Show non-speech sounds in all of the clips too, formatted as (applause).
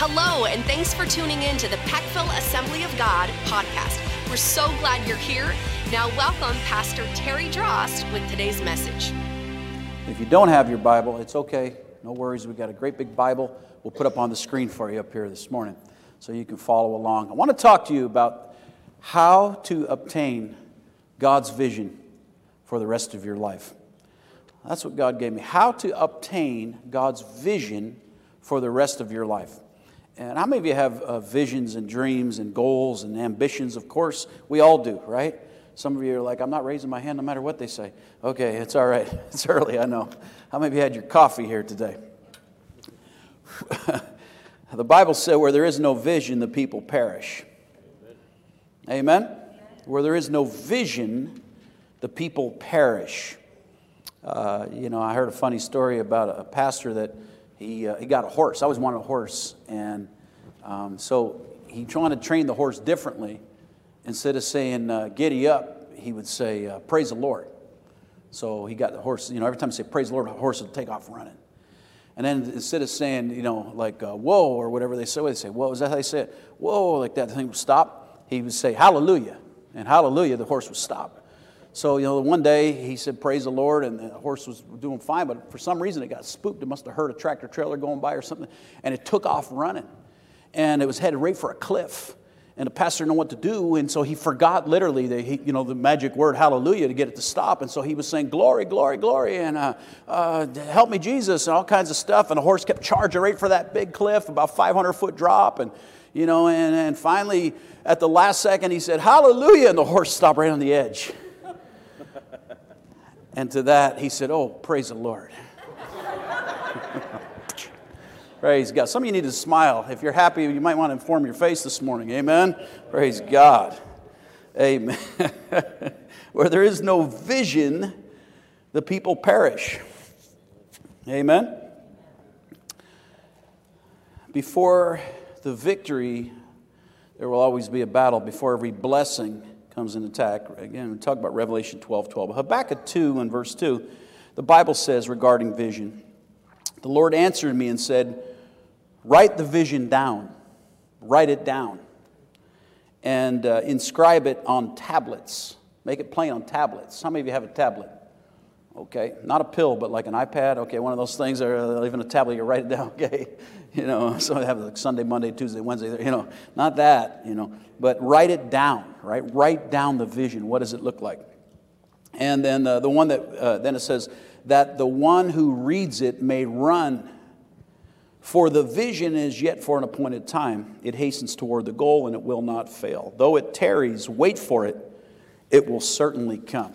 Hello, and thanks for tuning in to the Peckville Assembly of God podcast. We're so glad you're here. Now, welcome Pastor Terry Drost with today's message. If you don't have your Bible, it's okay. No worries. We've got a great big Bible we'll put up on the screen for you up here this morning so you can follow along. I want to talk to you about how to obtain God's vision for the rest of your life. That's what God gave me. How to obtain God's vision for the rest of your life. And how many of you have uh, visions and dreams and goals and ambitions? Of course, we all do, right? Some of you are like, I'm not raising my hand no matter what they say. Okay, it's all right. (laughs) It's early, I know. How many of you had your coffee here today? (laughs) the Bible said, where there is no vision, the people perish. Amen? Amen? Where there is no vision, the people perish. Uh, you know, I heard a funny story about a pastor that he, uh, he got a horse. I always wanted a horse. And um, so he trying to train the horse differently. Instead of saying, uh, giddy up, he would say, uh, praise the Lord. So he got the horse, you know, every time he said, praise the Lord, the horse would take off running. And then instead of saying, you know, like, uh, whoa, or whatever they say, they say, whoa, is that how they say it? Whoa, like that thing would stop. He would say, hallelujah. And hallelujah, the horse would stop. So, you know, one day he said, Praise the Lord, and the horse was doing fine, but for some reason it got spooked. It must have heard a tractor trailer going by or something, and it took off running. And it was headed right for a cliff. And the pastor didn't know what to do, and so he forgot literally the, you know, the magic word hallelujah to get it to stop. And so he was saying, Glory, glory, glory, and uh, uh, help me, Jesus, and all kinds of stuff. And the horse kept charging right for that big cliff, about 500 foot drop. And, you know, and, and finally, at the last second, he said, Hallelujah, and the horse stopped right on the edge. And to that, he said, Oh, praise the Lord. (laughs) praise God. Some of you need to smile. If you're happy, you might want to inform your face this morning. Amen. Praise God. Amen. (laughs) Where there is no vision, the people perish. Amen. Before the victory, there will always be a battle. Before every blessing, comes in attack. Again, we talk about Revelation 12 12. Habakkuk 2 and verse 2, the Bible says regarding vision, the Lord answered me and said, Write the vision down, write it down, and uh, inscribe it on tablets. Make it plain on tablets. How many of you have a tablet? Okay, not a pill, but like an iPad. Okay, one of those things, or uh, even a tablet, you write it down. (laughs) Okay, you know, so they have like Sunday, Monday, Tuesday, Wednesday. You know, not that. You know, but write it down. Right, write down the vision. What does it look like? And then uh, the one that uh, then it says that the one who reads it may run. For the vision is yet for an appointed time. It hastens toward the goal and it will not fail. Though it tarries, wait for it. It will certainly come.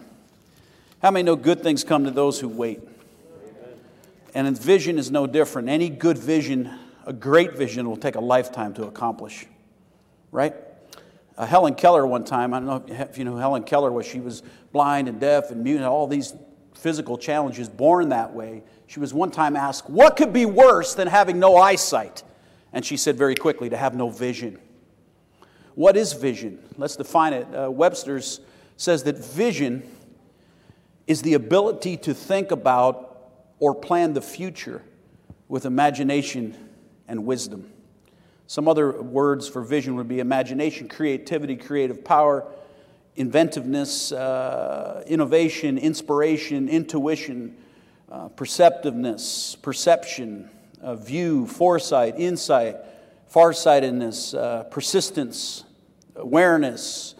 How many know good things come to those who wait? And vision is no different. Any good vision, a great vision, will take a lifetime to accomplish. Right? Uh, Helen Keller, one time, I don't know if you know Helen Keller was, she was blind and deaf and mute and all these physical challenges, born that way. She was one time asked, What could be worse than having no eyesight? And she said very quickly, To have no vision. What is vision? Let's define it. Uh, Webster's says that vision is the ability to think about or plan the future with imagination and wisdom. Some other words for vision would be imagination, creativity, creative power, inventiveness, uh, innovation, inspiration, intuition, uh, perceptiveness, perception, uh, view, foresight, insight, farsightedness, uh, persistence, awareness,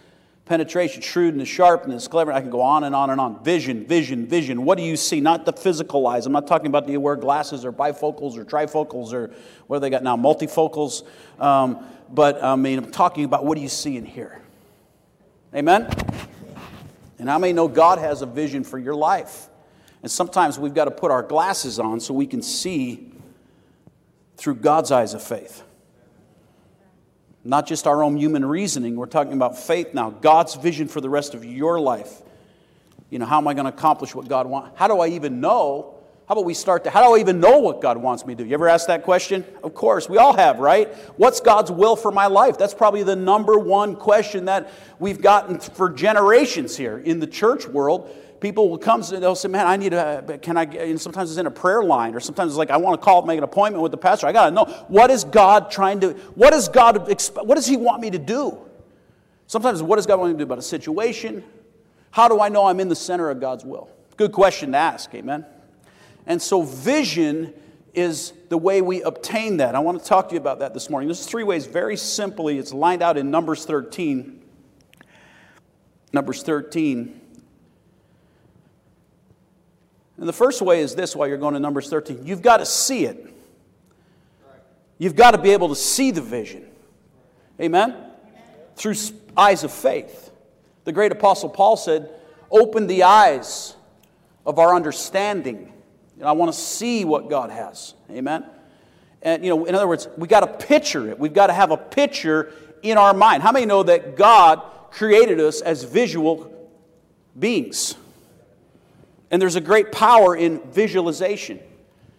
penetration, shrewdness, sharpness, cleverness. I can go on and on and on. Vision, vision, vision. What do you see? Not the physical eyes. I'm not talking about do you wear glasses or bifocals or trifocals or what do they got now? Multifocals. Um, but I mean, I'm talking about what do you see in here? Amen? And how many know God has a vision for your life? And sometimes we've got to put our glasses on so we can see through God's eyes of faith. Not just our own human reasoning. We're talking about faith now, God's vision for the rest of your life. You know, how am I going to accomplish what God wants? How do I even know? How about we start to, how do I even know what God wants me to do? You ever ask that question? Of course, we all have, right? What's God's will for my life? That's probably the number one question that we've gotten for generations here in the church world. People will come and they'll say, Man, I need a, uh, can I, and sometimes it's in a prayer line, or sometimes it's like, I want to call, make an appointment with the pastor. I got to know, what is God trying to, what is God, what does He want me to do? Sometimes, what does God want me to do about a situation? How do I know I'm in the center of God's will? Good question to ask, amen? And so, vision is the way we obtain that. I want to talk to you about that this morning. There's three ways, very simply. It's lined out in Numbers 13. Numbers 13. And the first way is this while you're going to Numbers 13 you've got to see it. You've got to be able to see the vision. Amen? Through eyes of faith. The great apostle Paul said, Open the eyes of our understanding. I want to see what God has. Amen? And, you know, in other words, we got to picture it. We've got to have a picture in our mind. How many know that God created us as visual beings? And there's a great power in visualization.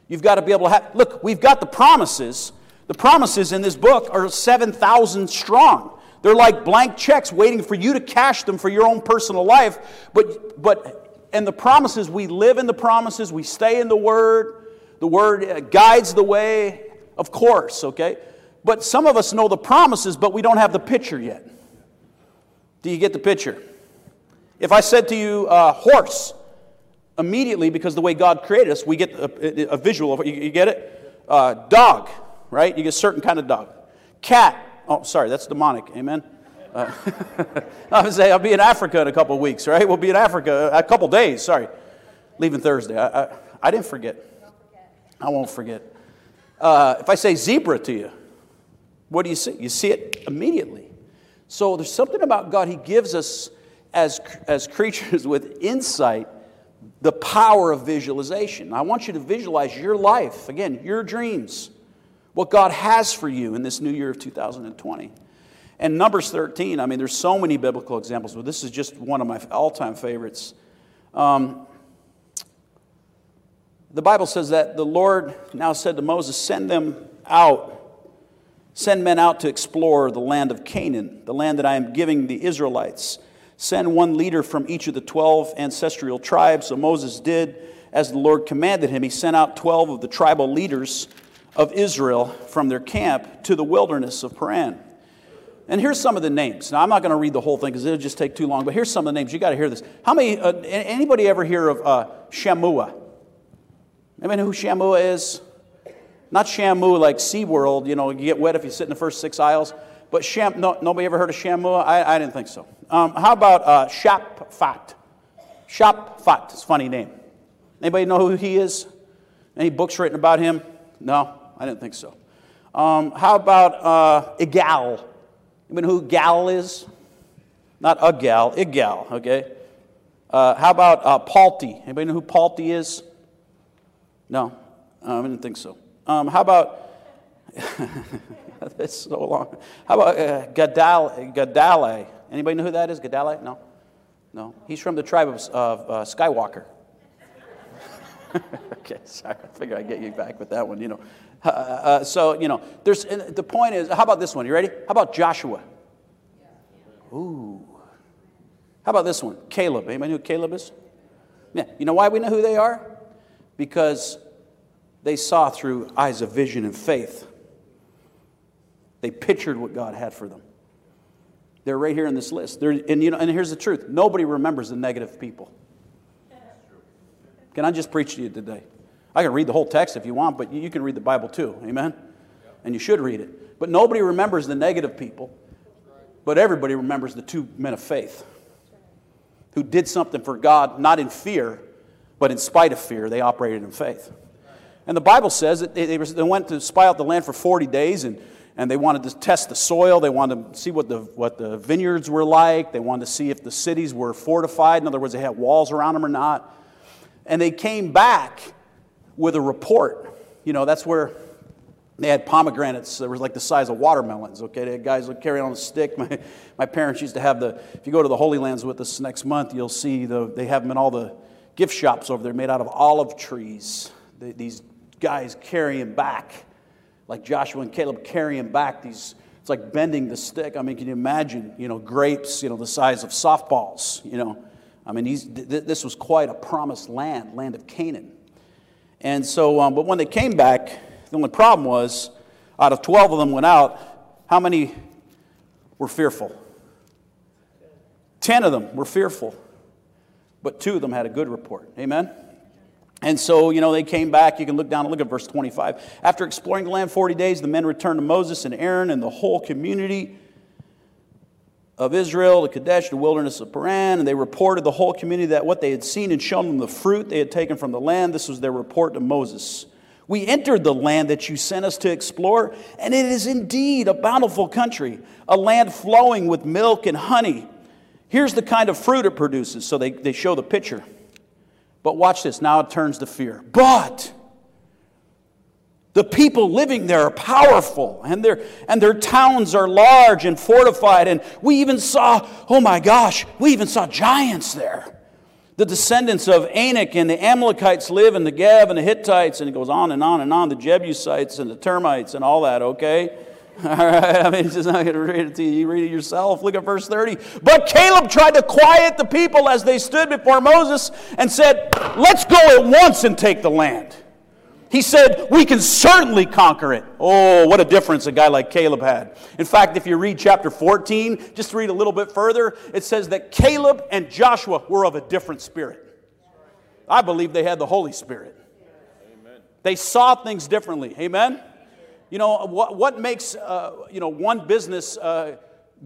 You've got to be able to have, look, we've got the promises. The promises in this book are 7,000 strong. They're like blank checks waiting for you to cash them for your own personal life. But, but, and the promises, we live in the promises, we stay in the Word. The Word uh, guides the way, of course, okay? But some of us know the promises, but we don't have the picture yet. Do you get the picture? If I said to you, uh, horse, immediately, because the way God created us, we get a, a visual of it. You, you get it? Uh, dog, right? You get a certain kind of dog. Cat. Oh, sorry, that's demonic. Amen. Uh, (laughs) I would say I'll be in Africa in a couple weeks, right? We'll be in Africa a couple days. Sorry, leaving Thursday. I, I, I didn't forget. I won't forget. Uh, if I say zebra to you, what do you see? You see it immediately. So there's something about God. He gives us as, as creatures (laughs) with insight the power of visualization. I want you to visualize your life, again, your dreams, what God has for you in this new year of 2020. And Numbers 13, I mean, there's so many biblical examples, but this is just one of my all time favorites. Um, the Bible says that the Lord now said to Moses, Send them out, send men out to explore the land of Canaan, the land that I am giving the Israelites. Send one leader from each of the 12 ancestral tribes. So Moses did as the Lord commanded him. He sent out 12 of the tribal leaders of Israel from their camp to the wilderness of Paran. And here's some of the names. Now, I'm not going to read the whole thing because it'll just take too long, but here's some of the names. You got to hear this. How many, uh, anybody ever hear of uh, Shammua? Anybody know who Shammua is? Not Shamu like SeaWorld, you know, you get wet if you sit in the first six aisles. But Sham, no, nobody ever heard of Shammua? I, I didn't think so. Um, how about uh, Shaphat? Shaphat, it's a funny name. Anybody know who he is? Any books written about him? No, I didn't think so. Um, how about uh, Igal? You know who Gal is? Not a gal, Igal, okay? Uh, how about uh, Palti? Anybody know who Palti is? No, um, I didn't think so. Um, how about (laughs) That's so long. How about uh, Gadal, Gadale? Anybody know who that is? Gadale? No? No. He's from the tribe of, of uh, Skywalker. (laughs) okay, sorry. I figure I'd get you back with that one, you know. Uh, uh, so, you know, there's, the point is, how about this one? You ready? How about Joshua? Ooh. How about this one? Caleb. Anybody know who Caleb is? Yeah. You know why we know who they are? Because they saw through eyes of vision and faith. They pictured what God had for them. They're right here in this list. And, you know, and here's the truth nobody remembers the negative people. Can I just preach to you today? I can read the whole text if you want, but you can read the Bible too. Amen? And you should read it. But nobody remembers the negative people, but everybody remembers the two men of faith who did something for God, not in fear, but in spite of fear, they operated in faith. And the Bible says that they went to spy out the land for 40 days, and and they wanted to test the soil. They wanted to see what the, what the vineyards were like. They wanted to see if the cities were fortified. In other words, they had walls around them or not. And they came back with a report. You know, that's where they had pomegranates that were like the size of watermelons. Okay, they had guys would carry on a stick. (laughs) My, my parents used to have the. If you go to the Holy Lands with us next month, you'll see the. They have them in all the gift shops over there, made out of olive trees. They, these guys carrying back like Joshua and Caleb carrying back these, it's like bending the stick. I mean, can you imagine, you know, grapes, you know, the size of softballs, you know, I mean, th- this was quite a promised land, land of Canaan. And so, um, but when they came back, the only problem was out of 12 of them went out, how many were fearful? 10 of them were fearful, but two of them had a good report. Amen? And so, you know, they came back. You can look down and look at verse 25. After exploring the land 40 days, the men returned to Moses and Aaron and the whole community of Israel to Kadesh, the wilderness of Paran, and they reported the whole community that what they had seen and shown them the fruit they had taken from the land. This was their report to Moses. We entered the land that you sent us to explore, and it is indeed a bountiful country, a land flowing with milk and honey. Here's the kind of fruit it produces. So they, they show the picture. But watch this. Now it turns to fear. But the people living there are powerful, and their, and their towns are large and fortified. And we even saw, oh my gosh, we even saw giants there. The descendants of Anak and the Amalekites live in the Negev and the Hittites, and it goes on and on and on, the Jebusites and the termites and all that, okay? (laughs) All right, I mean, it's just not going to read it to you. You read it yourself. Look at verse 30. But Caleb tried to quiet the people as they stood before Moses and said, Let's go at once and take the land. He said, We can certainly conquer it. Oh, what a difference a guy like Caleb had. In fact, if you read chapter 14, just read a little bit further, it says that Caleb and Joshua were of a different spirit. I believe they had the Holy Spirit. Amen. They saw things differently. Amen? You know, what, what makes uh, you know, one business uh,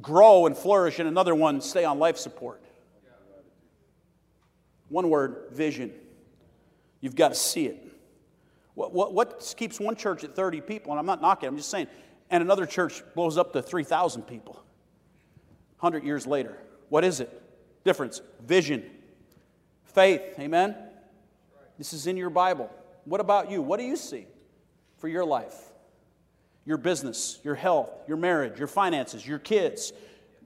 grow and flourish and another one stay on life support? One word vision. You've got to see it. What, what, what keeps one church at 30 people? And I'm not knocking, I'm just saying, and another church blows up to 3,000 people 100 years later. What is it? Difference. Vision. Faith. Amen? This is in your Bible. What about you? What do you see for your life? Your business, your health, your marriage, your finances, your kids.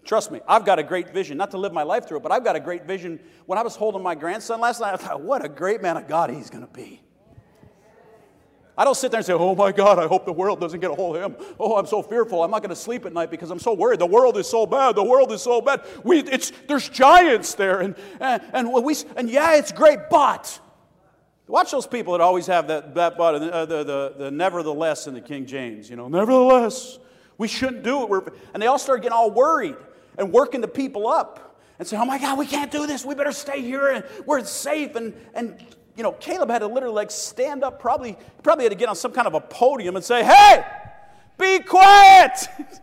Trust me, I've got a great vision. Not to live my life through it, but I've got a great vision. When I was holding my grandson last night, I thought, what a great man of God he's going to be. I don't sit there and say, oh my God, I hope the world doesn't get a hold of him. Oh, I'm so fearful. I'm not going to sleep at night because I'm so worried. The world is so bad. The world is so bad. We, it's, there's giants there. And, and, and, we, and yeah, it's great, but watch those people that always have that, that but, uh, the, the, the nevertheless in the King James. You know, nevertheless, we shouldn't do it. We're, and they all start getting all worried and working the people up and say, oh my God, we can't do this. We better stay here and we're safe. And, and you know, Caleb had to literally like stand up, probably, probably had to get on some kind of a podium and say, Hey, be quiet. (laughs)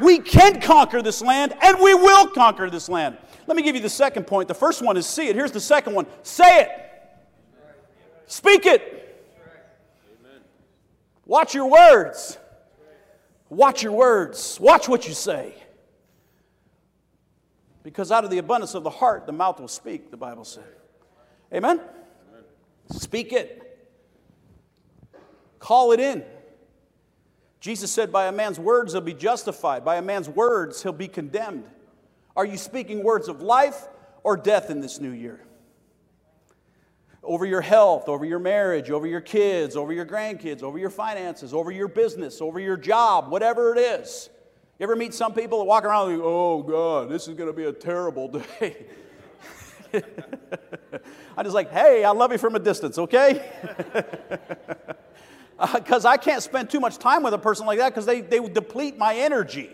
we can conquer this land and we will conquer this land. Let me give you the second point. The first one is see it. Here's the second one say it, speak it. Watch your words. Watch your words. Watch what you say. Because out of the abundance of the heart, the mouth will speak, the Bible said. Amen? Amen? Speak it. Call it in. Jesus said, By a man's words he'll be justified, by a man's words he'll be condemned. Are you speaking words of life or death in this new year? Over your health, over your marriage, over your kids, over your grandkids, over your finances, over your business, over your job, whatever it is. You ever meet some people that walk around and go, oh God, this is going to be a terrible (laughs) day? I'm just like, hey, I love you from a distance, okay? Because (laughs) uh, I can't spend too much time with a person like that because they, they would deplete my energy.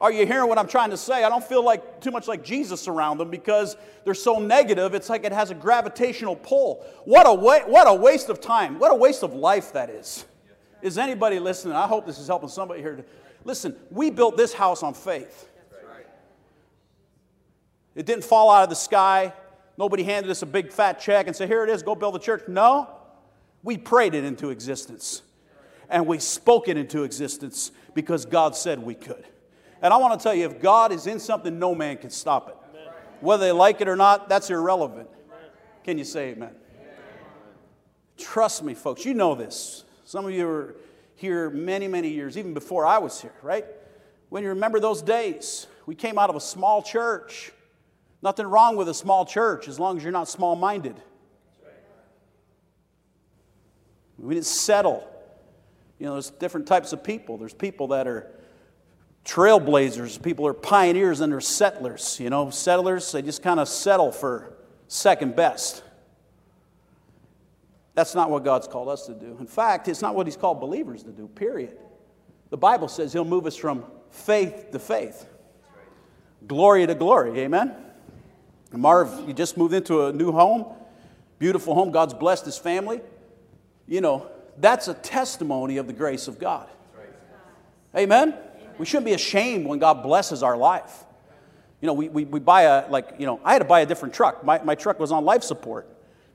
Are you hearing what I'm trying to say? I don't feel like too much like Jesus around them because they're so negative. It's like it has a gravitational pull. What a wa- what a waste of time. What a waste of life that is. Is anybody listening? I hope this is helping somebody here. Listen, we built this house on faith. It didn't fall out of the sky. Nobody handed us a big fat check and said, Here it is, go build a church. No, we prayed it into existence. And we spoke it into existence because God said we could. And I want to tell you, if God is in something, no man can stop it. Whether they like it or not, that's irrelevant. Can you say amen? Trust me, folks, you know this. Some of you were here many, many years, even before I was here, right? When you remember those days, we came out of a small church. Nothing wrong with a small church as long as you're not small minded. We didn't settle. You know, there's different types of people. There's people that are trailblazers. People are pioneers and they're settlers. You know, settlers, they just kind of settle for second best. That's not what God's called us to do. In fact, it's not what He's called believers to do, period. The Bible says He'll move us from faith to faith, glory to glory. Amen? Marv, you just moved into a new home, beautiful home. God's blessed his family. You know, that's a testimony of the grace of God. Amen? We shouldn't be ashamed when God blesses our life. You know, we, we, we buy a, like, you know, I had to buy a different truck. My, my truck was on life support.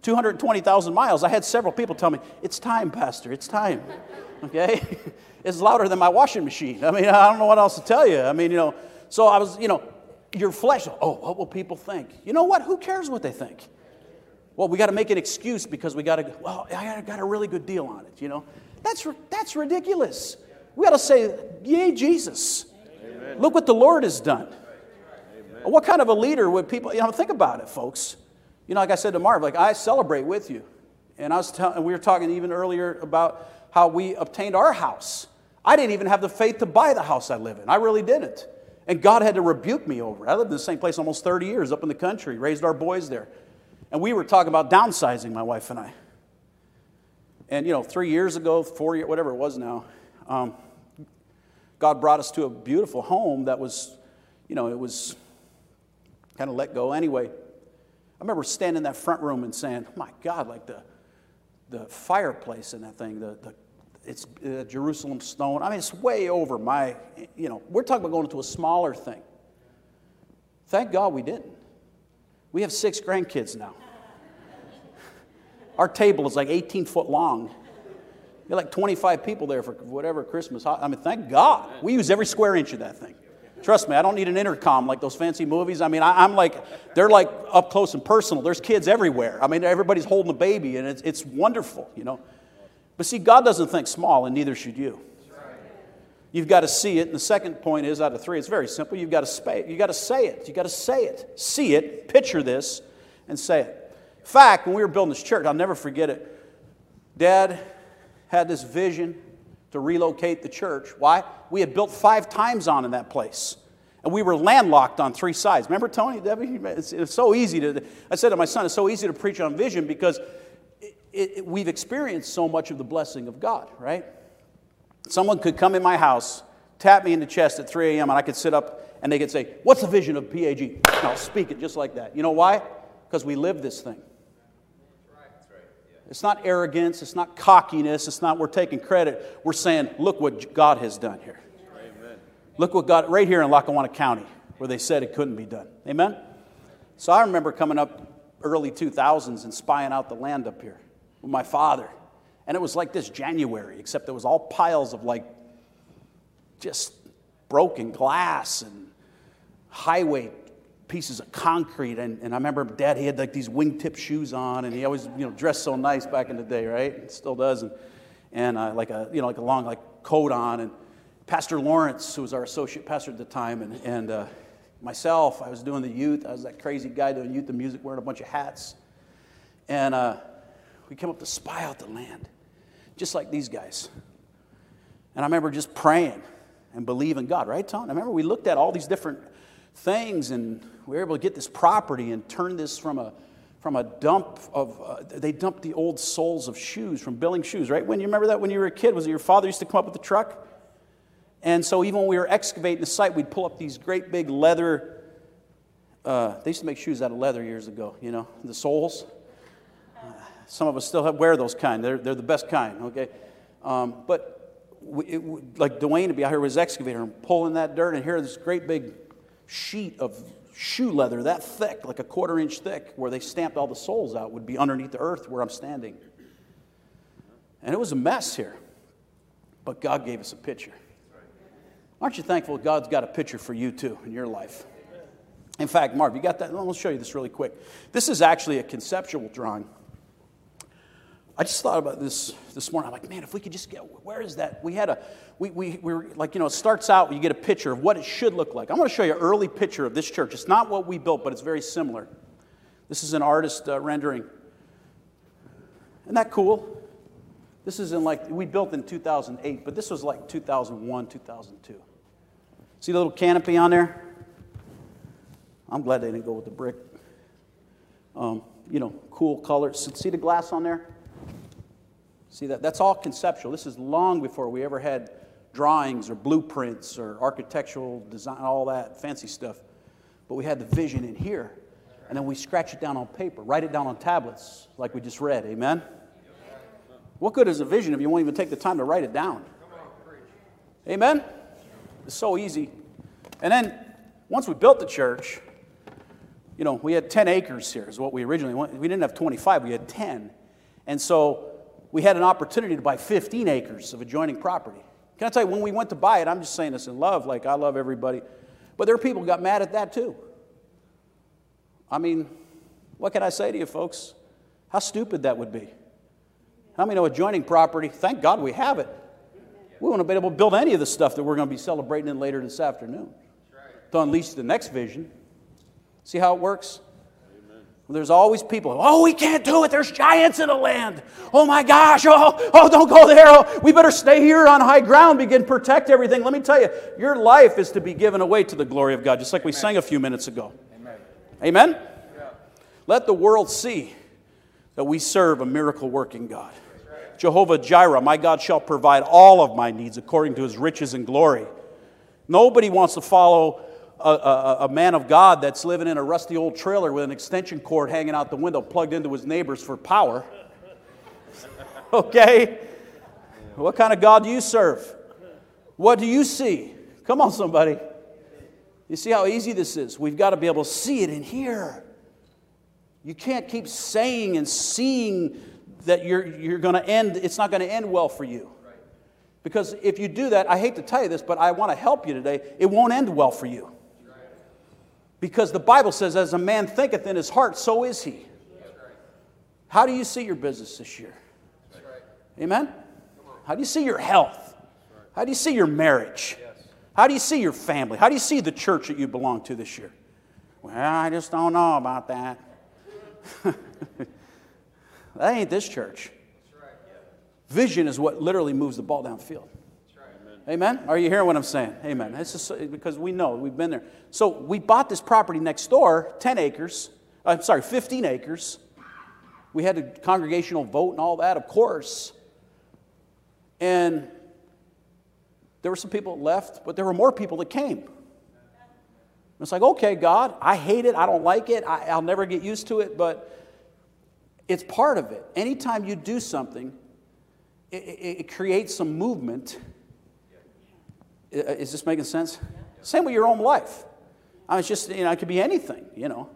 220,000 miles. I had several people tell me, it's time, Pastor, it's time. (laughs) Okay? (laughs) it's louder than my washing machine. I mean, I don't know what else to tell you. I mean, you know, so I was, you know, your flesh, oh, what will people think? You know what? Who cares what they think? Well, we got to make an excuse because we got to, well, I got a really good deal on it, you know? That's, that's ridiculous. We got to say, yay, Jesus. Amen. Look what the Lord has done. Amen. What kind of a leader would people, you know, think about it, folks. You know, like I said to Marv, like I celebrate with you. And I was telling, we were talking even earlier about how we obtained our house. I didn't even have the faith to buy the house I live in. I really didn't. And God had to rebuke me over it. I lived in the same place almost 30 years up in the country, raised our boys there. And we were talking about downsizing, my wife and I. And, you know, three years ago, four years, whatever it was now, um, God brought us to a beautiful home that was, you know, it was kind of let go anyway. I remember standing in that front room and saying, oh my God, like the, the fireplace in that thing, the, the, it's uh, Jerusalem stone. I mean, it's way over my, you know, we're talking about going into a smaller thing. Thank God we didn't. We have six grandkids now. (laughs) Our table is like 18 foot long. You're like 25 people there for whatever Christmas. I mean, thank God. We use every square inch of that thing. Trust me, I don't need an intercom like those fancy movies. I mean, I, am like, they're like up close and personal. There's kids everywhere. I mean, everybody's holding a baby, and it's, it's wonderful, you know. But see, God doesn't think small, and neither should you. You've got to see it. And the second point is out of three, it's very simple. You've got to it. You've got to say it. You've got to say it. See it, picture this, and say it. In fact, when we were building this church, I'll never forget it. Dad had this vision to relocate the church. Why? We had built five times on in that place. And we were landlocked on three sides. Remember, Tony? It's, it's so easy to, I said to my son, it's so easy to preach on vision because it, it, we've experienced so much of the blessing of God, right? Someone could come in my house, tap me in the chest at 3 a.m., and I could sit up and they could say, What's the vision of PAG? And I'll speak it just like that. You know why? Because we live this thing. It's not arrogance, it's not cockiness, it's not we're taking credit. We're saying, look what God has done here. Amen. Look what God, right here in Lackawanna County, where they said it couldn't be done. Amen? So I remember coming up early 2000s and spying out the land up here with my father. And it was like this January, except there was all piles of like just broken glass and highway pieces of concrete. And, and I remember dad, he had like these wingtip shoes on, and he always, you know, dressed so nice back in the day, right? Still does. And, and uh, like a, you know, like a long like coat on. And Pastor Lawrence, who was our associate pastor at the time, and, and uh, myself, I was doing the youth. I was that crazy guy doing youth and music, wearing a bunch of hats. And uh, we came up to spy out the land, just like these guys. And I remember just praying and believing God, right, Tom? I remember we looked at all these different things and we were able to get this property and turn this from a from a dump of uh, they dumped the old soles of shoes from billing shoes right? When you remember that when you were a kid? Was it your father used to come up with the truck? And so even when we were excavating the site we'd pull up these great big leather uh, they used to make shoes out of leather years ago you know the soles. Uh, some of us still have, wear those kind. They're, they're the best kind okay? Um, but we, it, like dwayne would be out here with his excavator and pulling that dirt and here this great big sheet of shoe leather that thick, like a quarter inch thick, where they stamped all the soles out, would be underneath the earth where I'm standing. And it was a mess here. But God gave us a picture. Aren't you thankful God's got a picture for you too in your life? In fact, Marv, you got that? I'll show you this really quick. This is actually a conceptual drawing I just thought about this this morning. I'm like, man, if we could just get, where is that? We had a, we, we, we were like, you know, it starts out, you get a picture of what it should look like. I'm going to show you an early picture of this church. It's not what we built, but it's very similar. This is an artist uh, rendering. Isn't that cool? This is in like, we built in 2008, but this was like 2001, 2002. See the little canopy on there? I'm glad they didn't go with the brick. Um, you know, cool colors. See the glass on there? See that? That's all conceptual. This is long before we ever had drawings or blueprints or architectural design, all that fancy stuff. But we had the vision in here. And then we scratch it down on paper, write it down on tablets, like we just read. Amen? What good is a vision if you won't even take the time to write it down? Amen? It's so easy. And then once we built the church, you know, we had 10 acres here, is what we originally wanted. We didn't have 25, we had 10. And so we had an opportunity to buy 15 acres of adjoining property. Can I tell you, when we went to buy it, I'm just saying this in love, like I love everybody, but there are people who got mad at that too. I mean, what can I say to you folks? How stupid that would be. How many know adjoining property? Thank God we have it. We wouldn't have been able to build any of the stuff that we're going to be celebrating in later this afternoon to unleash the next vision. See how it works? There's always people, oh, we can't do it. There's giants in the land. Oh my gosh. Oh, oh, don't go there. Oh, we better stay here on high ground, begin protect everything. Let me tell you, your life is to be given away to the glory of God, just like we sang a few minutes ago. Amen. Amen? Yeah. Let the world see that we serve a miracle working God. Jehovah Jireh, my God shall provide all of my needs according to his riches and glory. Nobody wants to follow a, a, a, man of God that's living in a rusty old trailer with an extension cord hanging out the window plugged into his neighbors for power. (laughs) okay? What kind of God do you serve? What do you see? Come on, somebody. You see how easy this is? We've got to be able to see it in here. You can't keep saying and seeing that you're, you're going to end, it's not going to end well for you. Because if you do that, I hate to tell you this, but I want to help you today, it won't end well for you. Because the Bible says, as a man thinketh in his heart, so is he. How do you see your business this year? Amen? How do you see your health? How do you see your marriage? How do you see your family? How do you see the church that you belong to this year? Well, I just don't know about that. (laughs) That ain't this church. Vision is what literally moves the ball downfield. Amen. Are you hearing what I'm saying? Amen. This is because we know we've been there. So we bought this property next door, 10 acres. I'm sorry, 15 acres. We had a congregational vote and all that, of course. And there were some people that left, but there were more people that came. It's like, okay, God, I hate it. I don't like it. I, will never get used to it, but it's part of it. Anytime you do something, it, it, it creates some movement. Uh, is this making sense? Same with your own life. I mean, it's just, you know, it could be anything, you know.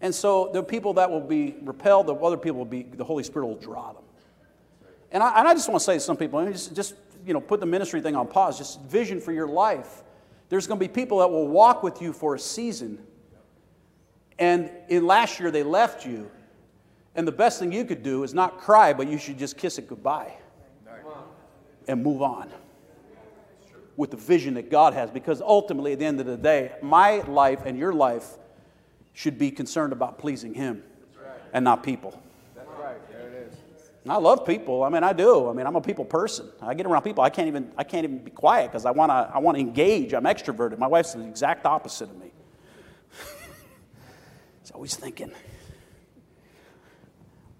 And so the people that will be repelled, the other people will be, the Holy Spirit will draw them. And I, and I just want to say to some people, I mean, just, just, you know, put the ministry thing on pause, just vision for your life. There's going to be people that will walk with you for a season. And in last year, they left you and the best thing you could do is not cry, but you should just kiss it goodbye and move on with the vision that God has. Because ultimately, at the end of the day, my life and your life should be concerned about pleasing Him and not people. That's right. There it is. I love people. I mean, I do. I mean, I'm a people person. I get around people. I can't even. I can't even be quiet because I want to. I want to engage. I'm extroverted. My wife's the exact opposite of me. (laughs) She's always thinking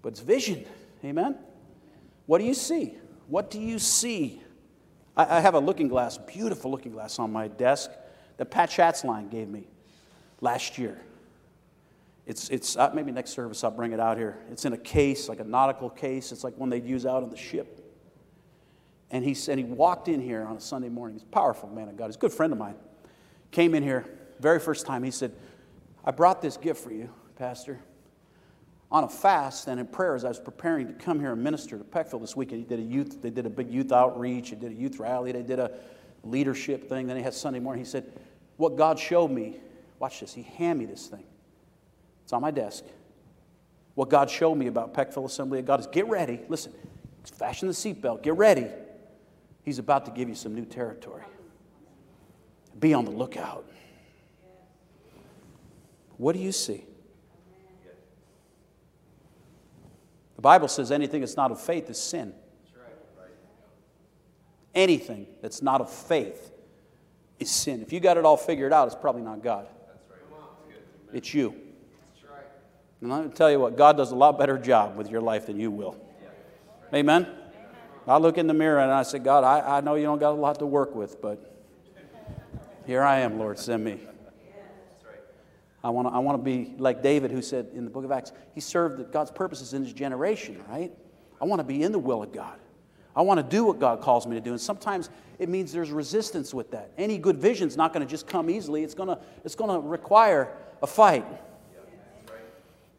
but it's vision. Amen? What do you see? What do you see? I, I have a looking glass, beautiful looking glass on my desk that Pat Schatzline gave me last year. It's, it's uh, maybe next service I'll bring it out here. It's in a case, like a nautical case. It's like one they'd use out on the ship. And he said he walked in here on a Sunday morning. He's a powerful man of God. He's a good friend of mine. Came in here, very first time. He said, I brought this gift for you, Pastor on a fast and in prayer as I was preparing to come here and minister to Peckville this weekend. He did a youth, they did a big youth outreach, they did a youth rally, they did a leadership thing. Then he had Sunday morning. He said, What God showed me, watch this, he handed me this thing. It's on my desk. What God showed me about Peckville Assembly of God is get ready. Listen, fashion the seatbelt, get ready. He's about to give you some new territory. Be on the lookout. What do you see? The Bible says anything that's not of faith is sin. Anything that's not of faith is sin. If you got it all figured out, it's probably not God. It's you. And I'm tell you what, God does a lot better job with your life than you will. Amen? I look in the mirror and I say, God, I, I know you don't got a lot to work with, but here I am, Lord, send me. I want to I wanna be like David, who said in the book of Acts, he served God's purposes in his generation, right? I want to be in the will of God. I want to do what God calls me to do. And sometimes it means there's resistance with that. Any good vision is not going to just come easily, it's going to, it's going to require a fight.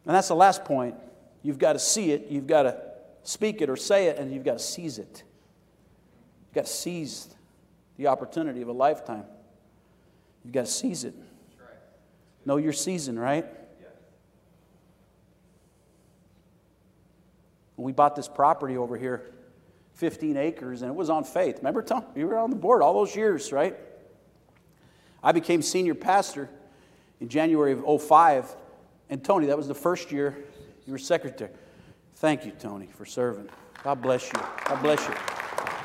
And that's the last point. You've got to see it, you've got to speak it or say it, and you've got to seize it. You've got to seize the opportunity of a lifetime. You've got to seize it. Know your season, right? Yeah. We bought this property over here, 15 acres, and it was on faith. Remember, Tom? You were on the board all those years, right? I became senior pastor in January of 05. And Tony, that was the first year you were secretary. Thank you, Tony, for serving. God bless you. God bless you.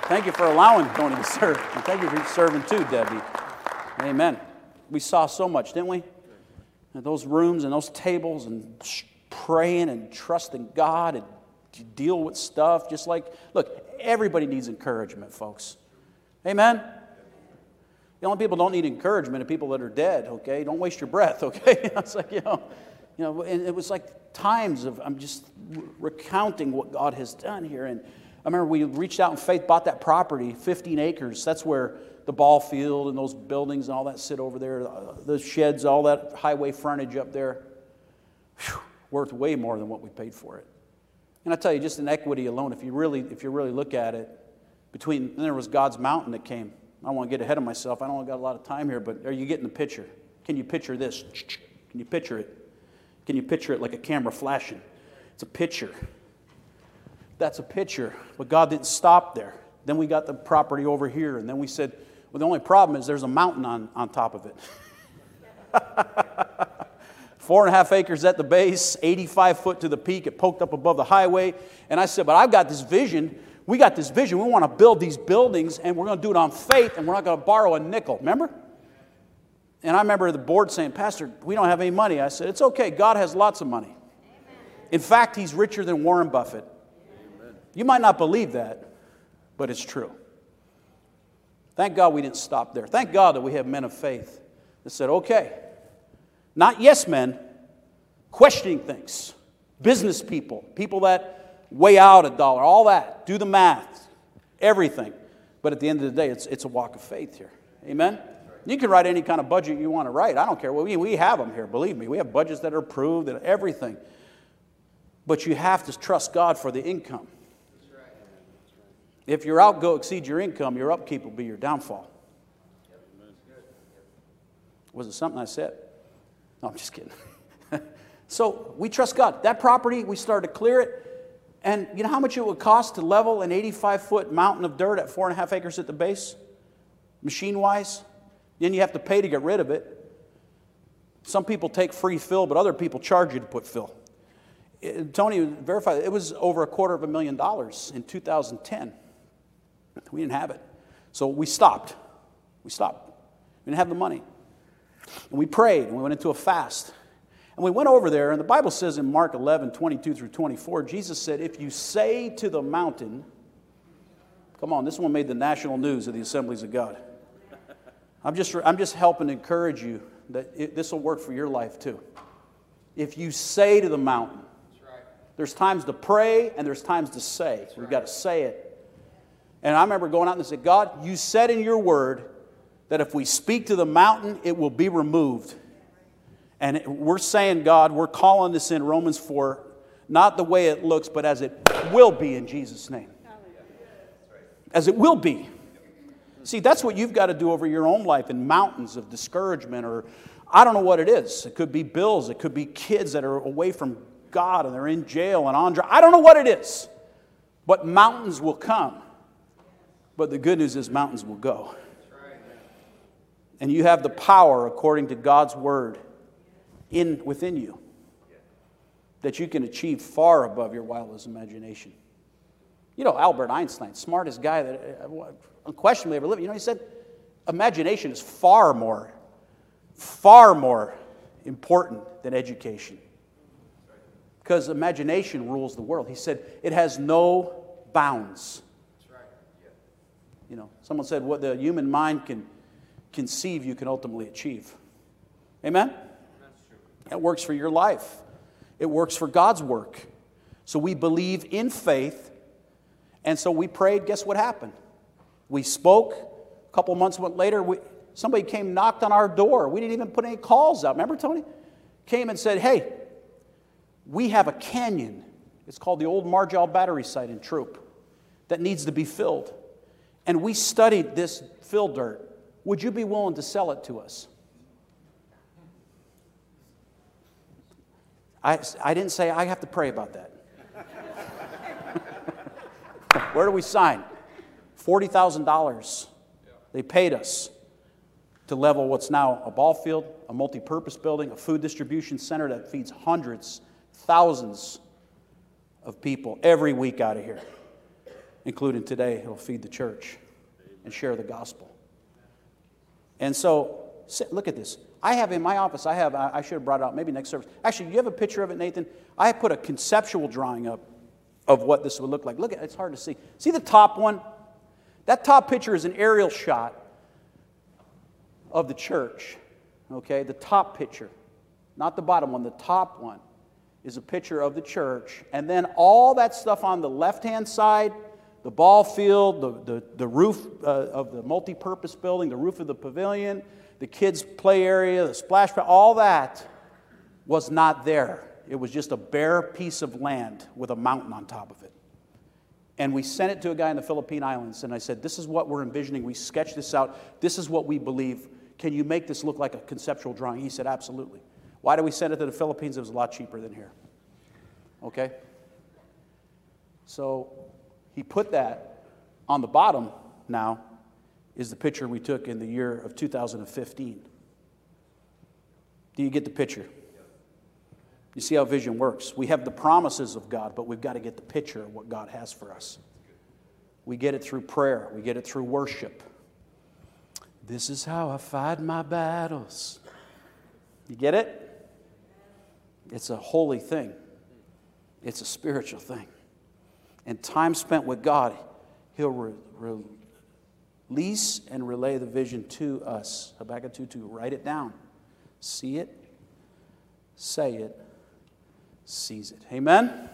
Thank you for allowing Tony to serve. And thank you for serving too, Debbie. Amen. We saw so much, didn't we? And those rooms and those tables and praying and trusting God and deal with stuff just like, look, everybody needs encouragement, folks. Amen. The only people don't need encouragement are people that are dead, okay? Don't waste your breath, (laughs) okay? (laughs) it's like, you know, you know, and it was like times of, I'm just recounting what God has done here. And I remember we reached out in faith, bought that property, 15 acres. That's where the ball field and those buildings and all that sit over there, uh, the sheds, all that highway frontage up there. Whew, worth way more than what we paid for it. And I tell you, just in equity alone, if you really, if you really look at it, between, there was God's mountain that came. I don't want to get ahead of myself. I don't got a lot of time here, but are you getting the picture? Can you picture this? Can you picture it? Can you picture it like a camera flashing? It's a picture. That's a picture. But God didn't stop there. Then we got the property over here, and then we said, well, the only problem is there's a mountain on, on top of it. (laughs) Four and a half acres at the base, 85 foot to the peak. It poked up above the highway. And I said, But I've got this vision. We got this vision. We want to build these buildings, and we're going to do it on faith, and we're not going to borrow a nickel. Remember? And I remember the board saying, Pastor, we don't have any money. I said, It's okay. God has lots of money. In fact, He's richer than Warren Buffett. You might not believe that, but it's true. Thank God we didn't stop there. Thank God that we have men of faith that said, Okay, not yes men, questioning things, business people, people that weigh out a dollar, all that, do the math, everything. But at the end of the day, it's, it's a walk of faith here. Amen? You can write any kind of budget you want to write. I don't care. We, we have them here, believe me. We have budgets that are approved and everything. But you have to trust God for the income. If your outgo exceeds your income, your upkeep will be your downfall. Was it something I said? No, I'm just kidding. (laughs) so we trust God. That property, we started to clear it. And you know how much it would cost to level an 85 foot mountain of dirt at four and a half acres at the base, machine wise? Then you have to pay to get rid of it. Some people take free fill, but other people charge you to put fill. It, Tony verified it was over a quarter of a million dollars in 2010. We didn't have it. So we stopped. We stopped. We didn't have the money. And we prayed and we went into a fast. And we went over there, and the Bible says in Mark 11, 22 through 24, Jesus said, If you say to the mountain, come on, this one made the national news of the assemblies of God. I'm just, I'm just helping encourage you that this will work for your life too. If you say to the mountain, there's times to pray and there's times to say. We've got to say it. And I remember going out and said, God, you said in your word that if we speak to the mountain, it will be removed. And we're saying, God, we're calling this in Romans 4, not the way it looks, but as it will be in Jesus' name. As it will be. See, that's what you've got to do over your own life in mountains of discouragement, or I don't know what it is. It could be bills, it could be kids that are away from God and they're in jail and on. I don't know what it is. But mountains will come. But the good news is, mountains will go and you have the power according to God's word in within you that you can achieve far above your wildest imagination. You know, Albert Einstein, smartest guy that uh, unquestionably ever lived, you know, he said, imagination is far more, far more important than education. Because imagination rules the world. He said it has no bounds. You know, someone said what the human mind can conceive, you can ultimately achieve. Amen? That works for your life, it works for God's work. So we believe in faith, and so we prayed. Guess what happened? We spoke. A couple months went later, we, somebody came, knocked on our door. We didn't even put any calls out. Remember, Tony? Came and said, Hey, we have a canyon. It's called the Old Mar-Gel Battery Site in Troop that needs to be filled. And we studied this fill dirt. Would you be willing to sell it to us? I, I didn't say I have to pray about that. (laughs) Where do we sign? $40,000. They paid us to level what's now a ball field, a multi purpose building, a food distribution center that feeds hundreds, thousands of people every week out of here, including today, he'll feed the church and share the gospel. And so, look at this. I have in my office, I have, I should have brought it out maybe next service. Actually, you have a picture of it, Nathan? I put a conceptual drawing up of what this would look like. Look at it's hard to see. See the top one? That top picture is an aerial shot of the church. Okay, the top picture, not the bottom one, the top one is a picture of the church. And then all that stuff on the left hand side, the ball field, the, the, the roof uh, of the multi purpose building, the roof of the pavilion, the kids' play area, the splash pad, all that was not there. It was just a bare piece of land with a mountain on top of it. And we sent it to a guy in the Philippine Islands, and I said, This is what we're envisioning. We sketched this out. This is what we believe. Can you make this look like a conceptual drawing? He said, Absolutely. Why did we send it to the Philippines? It was a lot cheaper than here. Okay? So he put that on the bottom now is the picture we took in the year of 2015. Do you get the picture? You see how vision works. We have the promises of God, but we've got to get the picture of what God has for us. We get it through prayer, we get it through worship. This is how I fight my battles. You get it? It's a holy thing, it's a spiritual thing. And time spent with God, He'll re- release and relay the vision to us. Habakkuk 2 2. Write it down. See it, say it, seize it. Amen?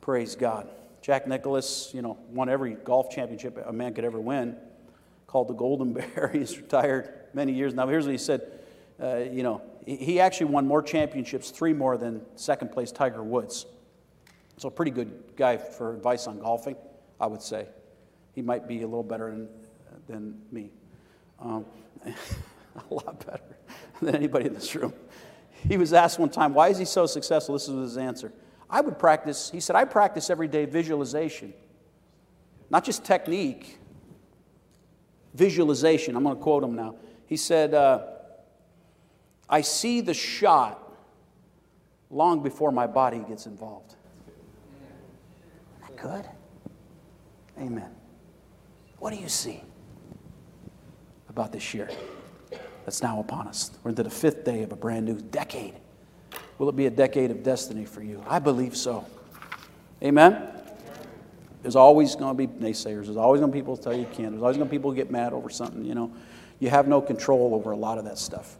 Praise God. Jack Nicklaus, you know, won every golf championship a man could ever win, called the Golden (laughs) Bear. He's retired many years now. Here's what he said. Uh, you know, he actually won more championships, three more than second place Tiger Woods. So, a pretty good guy for advice on golfing, I would say. He might be a little better than, than me. Um, (laughs) a lot better (laughs) than anybody in this room. He was asked one time, Why is he so successful? This was his answer. I would practice, he said, I practice every day visualization, not just technique, visualization. I'm going to quote him now. He said, uh, I see the shot long before my body gets involved. Good? Amen. What do you see about this year that's now upon us? We're into the fifth day of a brand new decade. Will it be a decade of destiny for you? I believe so. Amen. There's always going to be naysayers. There's always going to be people tell you you can't. There's always going to be people get mad over something. You know, you have no control over a lot of that stuff.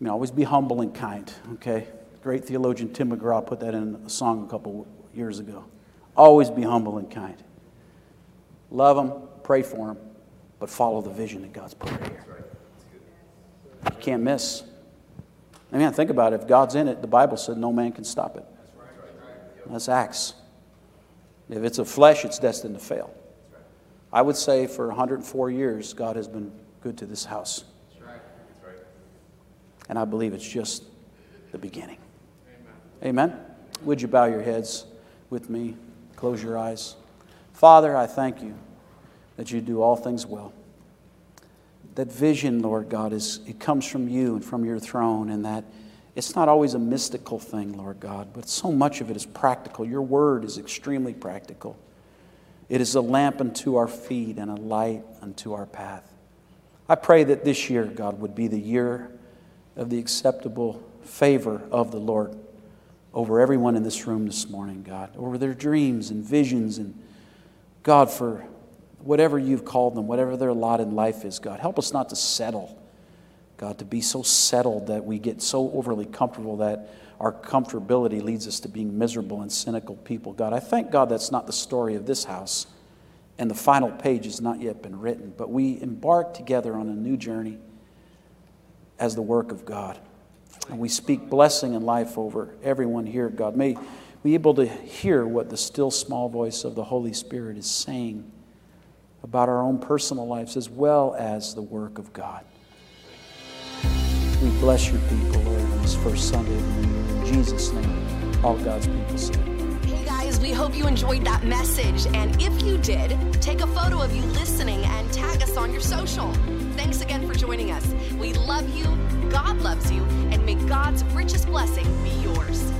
I mean, always be humble and kind, okay? Great theologian Tim McGraw put that in a song a couple years ago. Always be humble and kind. Love them, pray for them, but follow the vision that God's put here. You can't miss. I mean, think about it. If God's in it, the Bible said no man can stop it. That's Acts. If it's of flesh, it's destined to fail. I would say for 104 years, God has been good to this house. And I believe it's just the beginning. Amen. Would you bow your heads with me? Close your eyes. Father, I thank you that you do all things well. That vision, Lord God, is it comes from you and from your throne, and that it's not always a mystical thing, Lord God, but so much of it is practical. Your word is extremely practical. It is a lamp unto our feet and a light unto our path. I pray that this year, God, would be the year of the acceptable favor of the Lord over everyone in this room this morning, God, over their dreams and visions, and God, for whatever you've called them, whatever their lot in life is, God, help us not to settle. God, to be so settled that we get so overly comfortable that our comfortability leads us to being miserable and cynical people. God, I thank God that's not the story of this house, and the final page has not yet been written, but we embark together on a new journey as the work of God. And we speak blessing and life over everyone here, God. May we be able to hear what the still small voice of the Holy Spirit is saying about our own personal lives as well as the work of God. We bless your people, Lord, on this first Sunday of the year. In Jesus' name, all God's people say. Hey guys, we hope you enjoyed that message. And if you did, take a photo of you listening and tag us on your social. Thanks again for joining us. We love you, God loves you, and may God's richest blessing be yours.